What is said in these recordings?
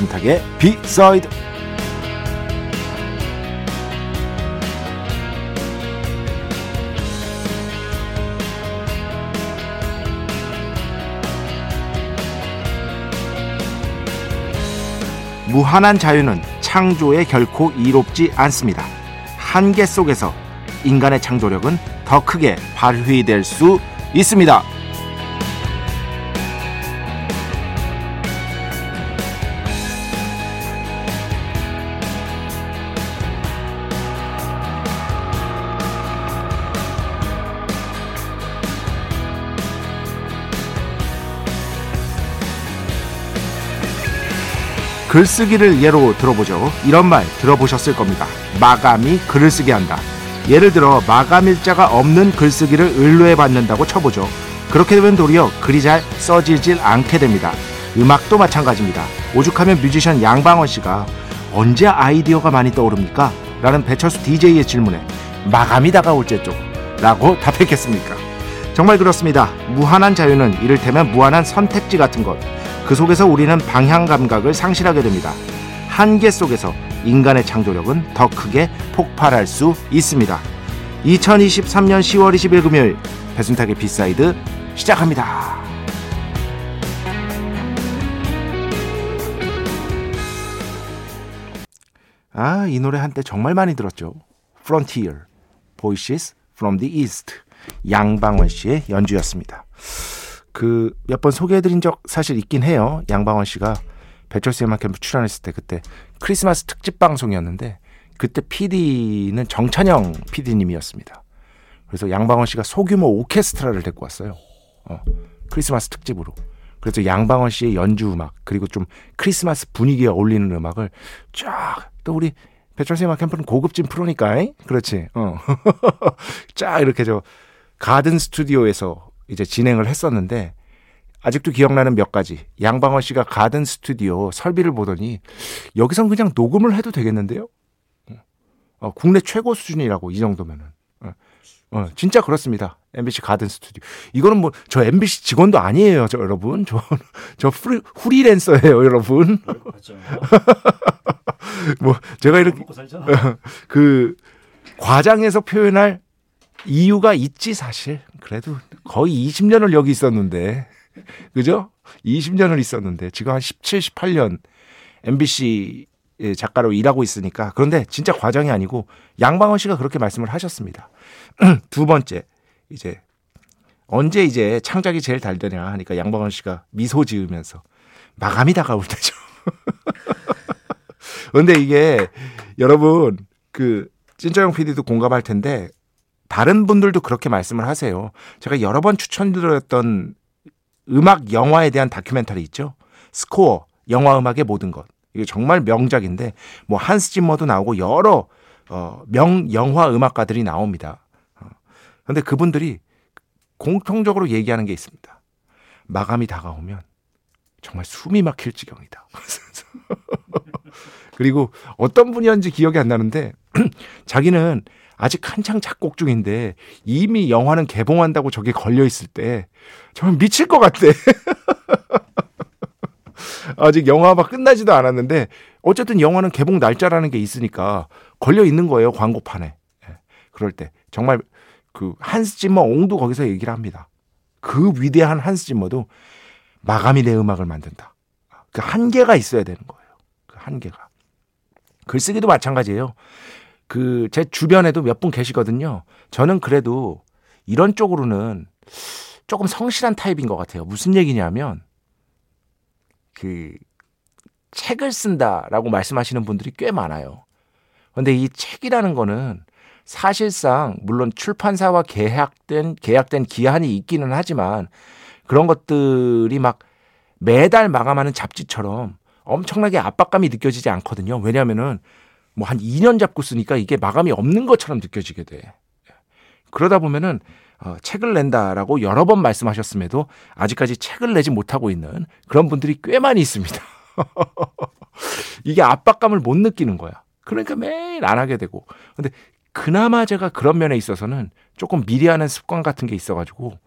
배순탁의 비사이드 무한한 자유는 창조에 결코 이롭지 않습니다. 한계 속에서 인간의 창조력은 더 크게 발휘될 수 있습니다. 글쓰기를 예로 들어보죠. 이런 말 들어보셨을 겁니다. 마감이 글을 쓰게 한다. 예를 들어 마감일자가 없는 글쓰기를 의뢰해 받는다고 쳐보죠. 그렇게 되면 도리어 글이 잘 써지질 않게 됩니다. 음악도 마찬가지입니다. 오죽하면 뮤지션 양방원 씨가 언제 아이디어가 많이 떠오릅니까? 라는 배철수 DJ의 질문에 마감이 다가올 때죠. 라고 답했겠습니까? 정말 그렇습니다. 무한한 자유는 이를테면 무한한 선택지 같은 것. 그 속에서 우리는 방향 감각을 상실하게 됩니다. 한계 속에서 인간의 창조력은 더 크게 폭발할 수 있습니다. 2023년 10월 20일 금요일 배순탁의 B side 시작합니다. 아, 이 노래 한때 정말 많이 들었죠. Frontier, Voices from the East. 양방언 씨의 연주였습니다. 그 몇 번 소개해드린 적 사실 있긴 해요. 양방원 씨가 배철수 음악 캠프 출연했을 때 그때 크리스마스 특집 방송이었는데 그때 PD는 정찬영 PD님이었습니다. 그래서 양방원 씨가 소규모 오케스트라를 데리고 왔어요. 어, 크리스마스 특집으로. 그래서 양방원 씨의 연주 음악 그리고 좀 크리스마스 분위기에 어울리는 음악을 쫙 또 우리 배철수 음악 캠프는 고급진 프로니까 그렇지. 어. 쫙 이렇게 저 가든 스튜디오에서 이제 진행을 했었는데 아직도 기억나는 몇 가지. 양방언 씨가 가든 스튜디오 설비를 보더니 여기선 그냥 녹음을 해도 되겠는데요? 어, 국내 최고 수준이라고 이 정도면은. 어, 어, 진짜 그렇습니다. MBC 가든 스튜디오. 이거는 뭐 저 MBC 직원도 아니에요, 저 여러분. 저저 프리, 후리랜서예요, 여러분. 뭐 제가 이렇게 그 과장해서 표현할 이유가 있지 사실. 그래도 거의 20년을 여기 있었는데. 그죠? 20년을 있었는데 지금 한 17, 18년 MBC 작가로 일하고 있으니까 그런데 진짜 과정이 아니고 양방원 씨가 그렇게 말씀을 하셨습니다. 두 번째 이제 언제 이제 창작이 제일 잘 되냐 하니까 양방원 씨가 미소 지으면서 마감이 다가올 때죠. 근데 이게 여러분 그 찐짜형 PD도 공감할 텐데 다른 분들도 그렇게 말씀을 하세요. 제가 여러 번 추천드렸던 음악 영화에 대한 다큐멘터리 있죠. 스코어, 영화 음악의 모든 것. 이게 정말 명작인데 뭐 한스 짐머도 나오고 여러 어, 명 영화 음악가들이 나옵니다. 어. 근데 그분들이 공통적으로 얘기하는 게 있습니다. 마감이 다가오면 정말 숨이 막힐 지경이다. 그리고 어떤 분이었는지 기억이 안 나는데 자기는 아직 한창 작곡 중인데 이미 영화는 개봉한다고 저게 걸려 있을 때 정말 미칠 것 같대. 아직 영화가 끝나지도 않았는데 어쨌든 영화는 개봉 날짜라는 게 있으니까 걸려 있는 거예요 광고판에. 예, 그럴 때 정말 그 한스 짐머 옹도 거기서 얘기를 합니다. 그 위대한 한스 짐머도 마감이 내 음악을 만든다. 그 한계가 있어야 되는 거예요. 그 한계가. 글쓰기도 마찬가지예요. 그 제 주변에도 몇 분 계시거든요. 저는 그래도 이런 쪽으로는 조금 성실한 타입인 것 같아요. 무슨 얘기냐면 그 책을 쓴다라고 말씀하시는 분들이 꽤 많아요. 근데 이 책이라는 거는 사실상 물론 출판사와 계약된 계약된 기한이 있기는 하지만 그런 것들이 막 매달 마감하는 잡지처럼 엄청나게 압박감이 느껴지지 않거든요. 왜냐하면은 뭐 한 2년 잡고 쓰니까 이게 마감이 없는 것처럼 느껴지게 돼. 그러다 보면은 어, 책을 낸다라고 여러 번 말씀하셨음에도 아직까지 책을 내지 못하고 있는 그런 분들이 꽤 많이 있습니다. 이게 압박감을 못 느끼는 거야. 그러니까 매일 안 하게 되고. 근데 그나마 제가 그런 면에 있어서는 조금 미리 하는 습관 같은 게 있어가지고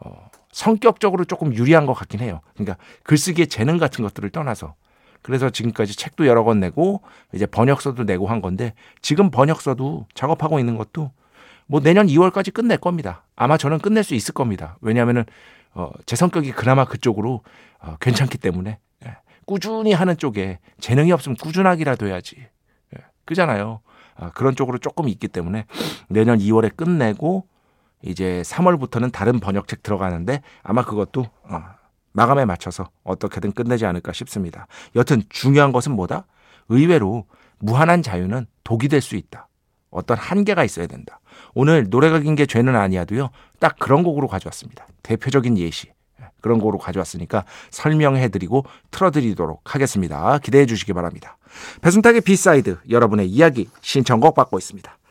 어, 성격적으로 조금 유리한 것 같긴 해요. 그러니까 글쓰기의 재능 같은 것들을 떠나서 그래서 지금까지 책도 여러 권 내고 이제 번역서도 내고 한 건데 지금 번역서도 작업하고 있는 것도 뭐 내년 2월까지 끝낼 겁니다. 아마 저는 끝낼 수 있을 겁니다. 왜냐하면은 어, 제 성격이 그나마 그쪽으로 어, 괜찮기 때문에 예. 꾸준히 하는 쪽에 재능이 없으면 꾸준하기라도 해야지. 예. 그잖아요. 아, 그런 쪽으로 조금 있기 때문에 내년 2월에 끝내고 이제 3월부터는 다른 번역책 들어가는데 아마 그것도 어, 마감에 맞춰서 어떻게든 끝내지 않을까 싶습니다. 여튼 중요한 것은 뭐다? 의외로 무한한 자유는 독이 될 수 있다. 어떤 한계가 있어야 된다. 오늘 노래가 긴 게 죄는 아니야도요. 딱 그런 곡으로 가져왔습니다. 대표적인 예시. 그런 곡으로 가져왔으니까 설명해드리고 틀어드리도록 하겠습니다. 기대해 주시기 바랍니다. 배순탁의 B side 여러분의 이야기 신청곡 받고 있습니다.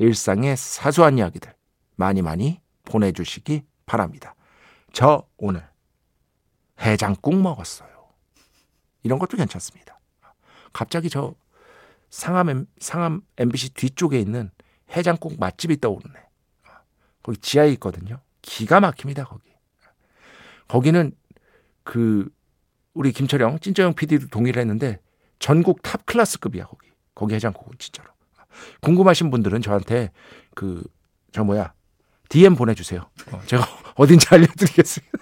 일상의 사소한 이야기들 많이 많이 보내주시기 바랍니다. 저 오늘 해장국 먹었어요. 이런 것도 괜찮습니다. 갑자기 저 상암, 상암 MBC 뒤쪽에 있는 해장국 맛집이 떠오르네. 거기 지하에 있거든요. 기가 막힙니다, 거기. 거기는 그 우리 김철영, 찐짜형 PD도 동의를 했는데 전국 top class급이야, 거기. 거기 해장국은 진짜로. 궁금하신 분들은 저한테 그 저 뭐야 DM 보내주세요. 어, 제가 어딘지 알려드리겠습니다.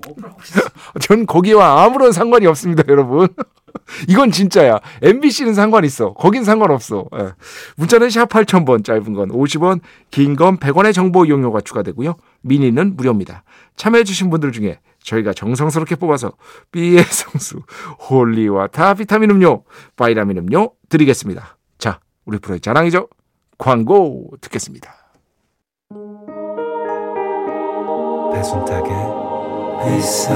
전 거기와 아무런 상관이 없습니다, 여러분. 이건 진짜야. MBC는 상관 있어. 거긴 상관없어. 예. 문자는 샵 8000번, 짧은 건 50원, 긴 건 100원의 정보 이용료가 추가되고요. 미니는 무료입니다. 참여해주신 분들 중에 저희가 정성스럽게 뽑아서 B의 성수, 홀리와 타 비타민 음료, 바이라민 음료 드리겠습니다. 자, 우리 프로의 자랑이죠. 광고 듣겠습니다. 배순탁의 회사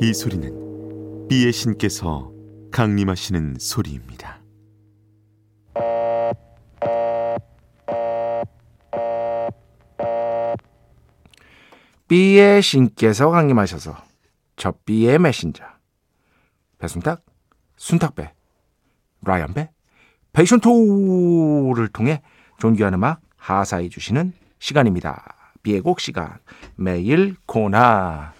이 소리는 비의 신께서 강림하시는 소리입니다. B의 신께서 강림하셔서 저 B의 메신저 배순탁, 순탁배, 라이언배, 페이션토를 통해 존귀한 음악 하사해 주시는 시간입니다. B의 곡 시간 매일 코나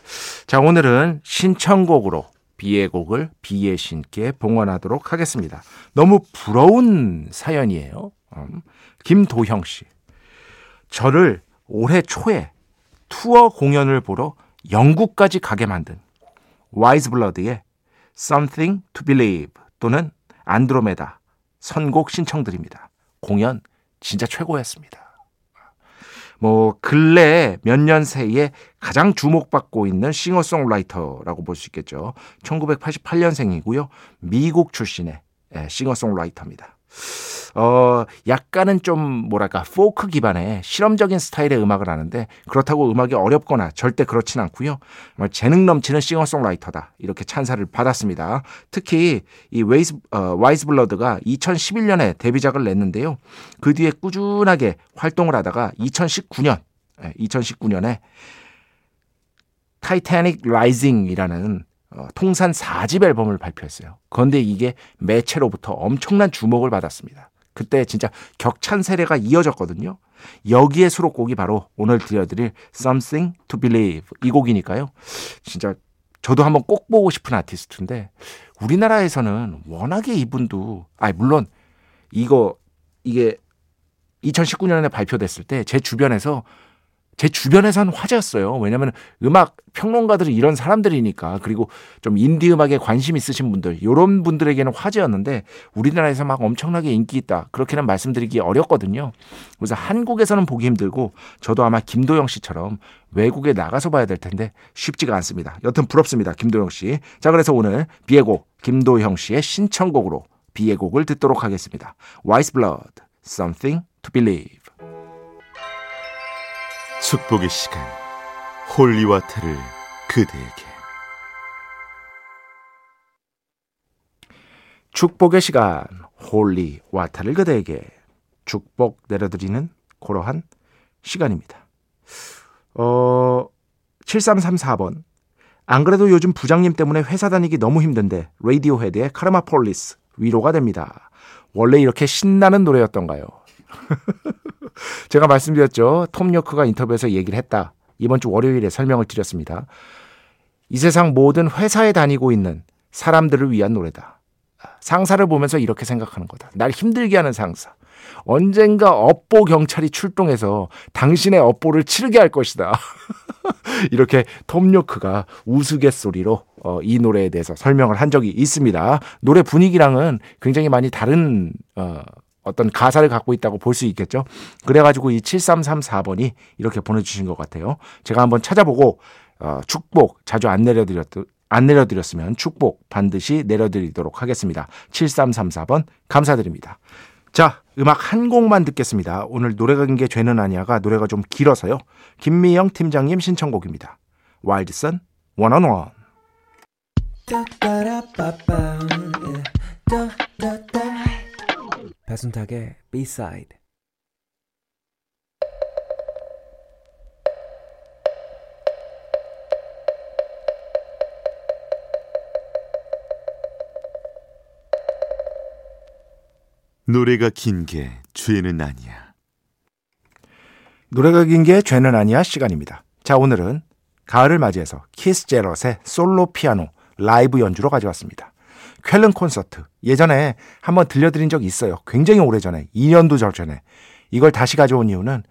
자 오늘은 신청곡으로 B의 곡을 B의 신께 봉헌하도록 하겠습니다. 너무 부러운 사연이에요. 음, 김도형 씨 저를 올해 초에 투어 공연을 보러 영국까지 가게 만든 Weyes Blood의 Something to Believe 또는 Andromeda 선곡 신청드립니다. 공연 진짜 최고였습니다. 뭐 근래 몇 년 사이에 가장 주목받고 있는 싱어송라이터라고 볼 수 있겠죠. 1988년생이고요. 미국 출신의 예, 싱어송라이터입니다. 어, 약간은 좀 뭐랄까 포크 기반의 실험적인 스타일의 음악을 하는데 그렇다고 음악이 어렵거나 절대 그렇진 않고요. 재능 넘치는 싱어송라이터다 이렇게 찬사를 받았습니다. 특히 이 Weyes 어, Weyes Blood가 2011년에 데뷔작을 냈는데요. 그 뒤에 꾸준하게 활동을 하다가 2019년 2019년에 Titanic Rising이라는 어, 통산 4집 앨범을 발표했어요. 그런데 이게 매체로부터 엄청난 주목을 받았습니다. 그때 진짜 격찬 세례가 이어졌거든요. 여기에 수록곡이 바로 오늘 들려드릴 Something to Believe 이 곡이니까요. 진짜 저도 한번 꼭 보고 싶은 아티스트인데 우리나라에서는 워낙에 이분도 아 물론 이거 이게 2019년에 발표됐을 때 제 주변에서 제 주변에서는 화제였어요. 왜냐하면 음악 평론가들이 이런 사람들이니까 그리고 좀 인디 음악에 관심 있으신 분들 이런 분들에게는 화제였는데 우리나라에서 막 엄청나게 인기 있다 그렇게는 말씀드리기 어렵거든요. 그래서 한국에서는 보기 힘들고 저도 아마 김도영 씨처럼 외국에 나가서 봐야 될 텐데 쉽지가 않습니다. 여튼 부럽습니다. 김도영 씨. 자 그래서 오늘 B의 곡 김도영 씨의 신청곡으로 B의 곡을 듣도록 하겠습니다. Weyes Blood, Something to Believe. 축복의 시간 holy water를 그대에게 축복의 시간 holy water를 그대에게 축복 내려드리는 그러한 시간입니다. 어 7334번 안 그래도 요즘 부장님 때문에 회사 다니기 너무 힘든데 Radiohead의 Karma Police 위로가 됩니다. 원래 이렇게 신나는 노래였던가요? 제가 말씀드렸죠. 톰 요크가 인터뷰에서 얘기를 했다. 이번 주 월요일에 설명을 드렸습니다. 이 세상 모든 회사에 다니고 있는 사람들을 위한 노래다. 상사를 보면서 이렇게 생각하는 거다. 날 힘들게 하는 상사. 언젠가 업보 경찰이 출동해서 당신의 업보를 치르게 할 것이다. 이렇게 톰 요크가 우스갯소리로 어, 이 노래에 대해서 설명을 한 적이 있습니다. 노래 분위기랑은 굉장히 많이 다른 어, 어떤 가사를 갖고 있다고 볼 수 있겠죠. 그래가지고 이 7334번이 이렇게 보내주신 것 같아요. 제가 한번 찾아보고 어, 축복 자주 안 내려드렸 안 내려드렸으면 축복 반드시 내려드리도록 하겠습니다. 7334번 감사드립니다. 자, 음악 한 곡만 듣겠습니다. 오늘 노래가 긴 게 죄는 아니야가 노래가 좀 길어서요. 김미영 팀장님 신청곡입니다. 와일드선 원언원. 배순탁의 B-side 노래가 긴 게 죄는 아니야. 노래가 긴 게 죄는 아니야 시간입니다. 자, 오늘은 가을을 맞이해서 키스 제럿의 솔로 피아노 라이브 연주로 가져왔습니다. 쾰른 콘서트. 예전에 한번 들려드린 적이 있어요. 굉장히 오래전에. 2년도 전에. 이걸 다시 가져온 이유는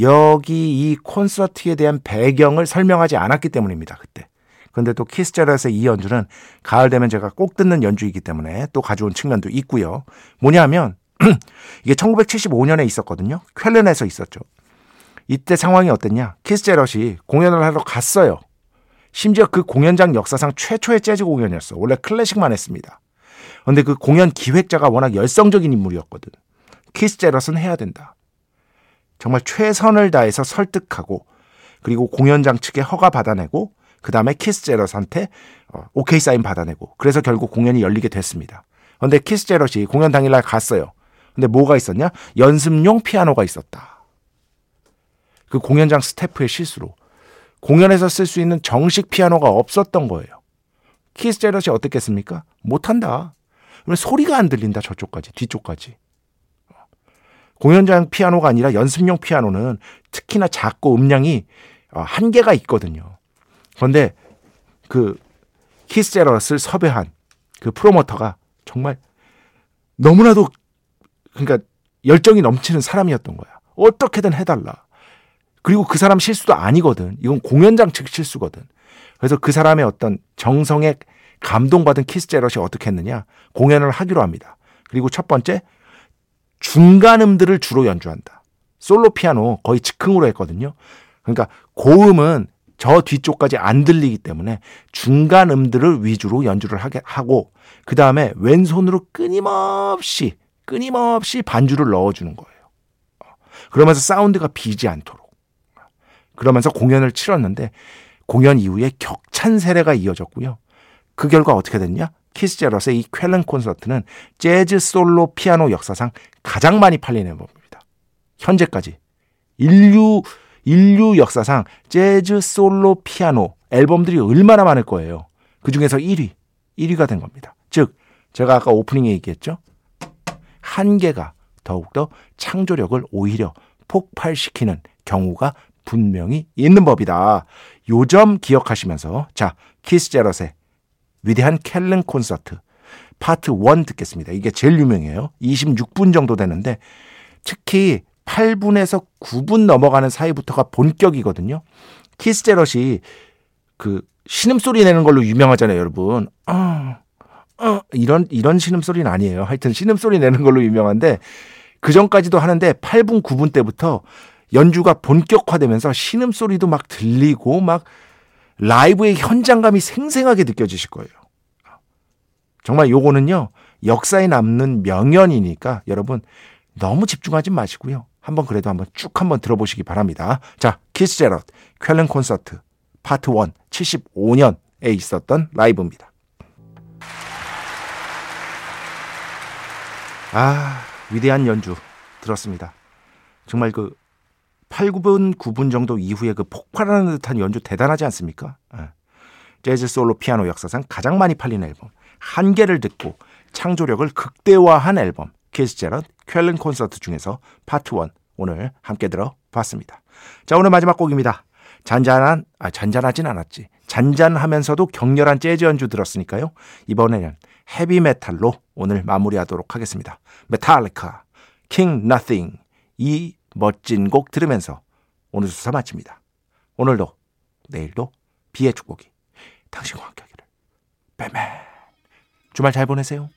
여기 이 콘서트에 대한 배경을 설명하지 않았기 때문입니다. 그때. 근데 또 키스 제럿의 이 연주는 가을 되면 제가 꼭 듣는 연주이기 때문에 또 가져온 측면도 있고요. 뭐냐면 이게 1975년에 있었거든요. 쾰른에서 있었죠. 이때 상황이 어땠냐? 키스 제럿이 공연을 하러 갔어요. 심지어 그 공연장 역사상 최초의 재즈 공연이었어. 원래 클래식만 했습니다. 근데 그 공연 기획자가 워낙 열성적인 인물이었거든. 키스 제럿은 해야 된다. 정말 최선을 다해서 설득하고 그리고 공연장 측에 허가 받아내고 그 다음에 키스 제럿한테 어, 오케이 사인 받아내고 그래서 결국 공연이 열리게 됐습니다. 근데 키스 제럿이 공연 당일날 갔어요. 근데 뭐가 있었냐? 연습용 피아노가 있었다. 그 공연장 스태프의 실수로 공연에서 쓸 수 있는 정식 피아노가 없었던 거예요. 키스 제럿이 어떻겠습니까? 못한다. 소리가 안 들린다. 저쪽까지, 뒤쪽까지. 공연장 피아노가 아니라 연습용 피아노는 특히나 작고 음량이 어, 한계가 있거든요. 그런데 그 키스 제럿을 섭외한 그 프로모터가 정말 너무나도 그러니까 열정이 넘치는 사람이었던 거야. 어떻게든 해달라. 그리고 그 사람 실수도 아니거든. 이건 공연장 측 실수거든. 그래서 그 사람의 어떤 정성에 감동받은 키스 제럿이 어떻게 했느냐. 공연을 하기로 합니다. 그리고 첫 번째, 중간 음들을 주로 연주한다. 솔로 피아노 거의 즉흥으로 했거든요. 그러니까 고음은 저 뒤쪽까지 안 들리기 때문에 중간 음들을 위주로 연주를 하게 하고 그 다음에 왼손으로 끊임없이 끊임없이 반주를 넣어주는 거예요. 그러면서 사운드가 비지 않도록. 그러면서 공연을 치렀는데 공연 이후에 격찬 세례가 이어졌고요. 그 결과 어떻게 됐냐? 키스 제럿의 이 쾰른 콘서트는 재즈 솔로 피아노 역사상 가장 많이 팔린 앨범입니다. 현재까지 인류 인류 역사상 재즈 솔로 피아노 앨범들이 얼마나 많을 거예요. 그 중에서 1위, 1위가 된 겁니다. 즉 제가 아까 오프닝에 얘기했죠. 한계가 더욱더 창조력을 오히려 폭발시키는 경우가 분명히 있는 법이다. 요점 기억하시면서 자 키스 제럿의 위대한 쾰른 콘서트 파트 1 듣겠습니다. 이게 제일 유명해요. 26분 정도 되는데 특히 8분에서 9분 넘어가는 사이부터가 본격이거든요. 키스 제럿이 그 신음소리 내는 걸로 유명하잖아요, 여러분. 어, 어, 이런, 이런 신음소리는 아니에요. 하여튼 신음소리 내는 걸로 유명한데, 그 전까지도 하는데 8분, 9분 때부터 연주가 본격화되면서 신음 소리도 막 들리고 막 라이브의 현장감이 생생하게 느껴지실 거예요. 정말 요거는요, 역사에 남는 명연이니까 여러분 너무 집중하지 마시고요. 한번 그래도 한번 쭉 한번 들어보시기 바랍니다. 자, 키스 제럿 쾰른 콘서트 파트 1 75년에 있었던 라이브입니다. 아, 위대한 연주 들었습니다. 정말 그 8, 9분, 9분 정도 이후에 그 폭발하는 듯한 연주 대단하지 않습니까? 예. 재즈 솔로 피아노 역사상 가장 많이 팔린 앨범. 한계를 딛고 창조력을 극대화한 앨범. 키스 제럿 쾰른 콘서트 중에서 파트 1 오늘 함께 들어봤습니다. 자, 오늘 마지막 곡입니다. 잔잔한, 아, 잔잔하진 않았지. 잔잔하면서도 격렬한 재즈 연주 들었으니까요. 이번에는 헤비 메탈로 오늘 마무리하도록 하겠습니다. 메탈리카, King Nothing. 이 멋진 곡 들으면서 오늘 수사 마칩니다. 오늘도, 내일도 비의 축복이 당신과 함께 하기를. 빼맨. 주말 잘 보내세요.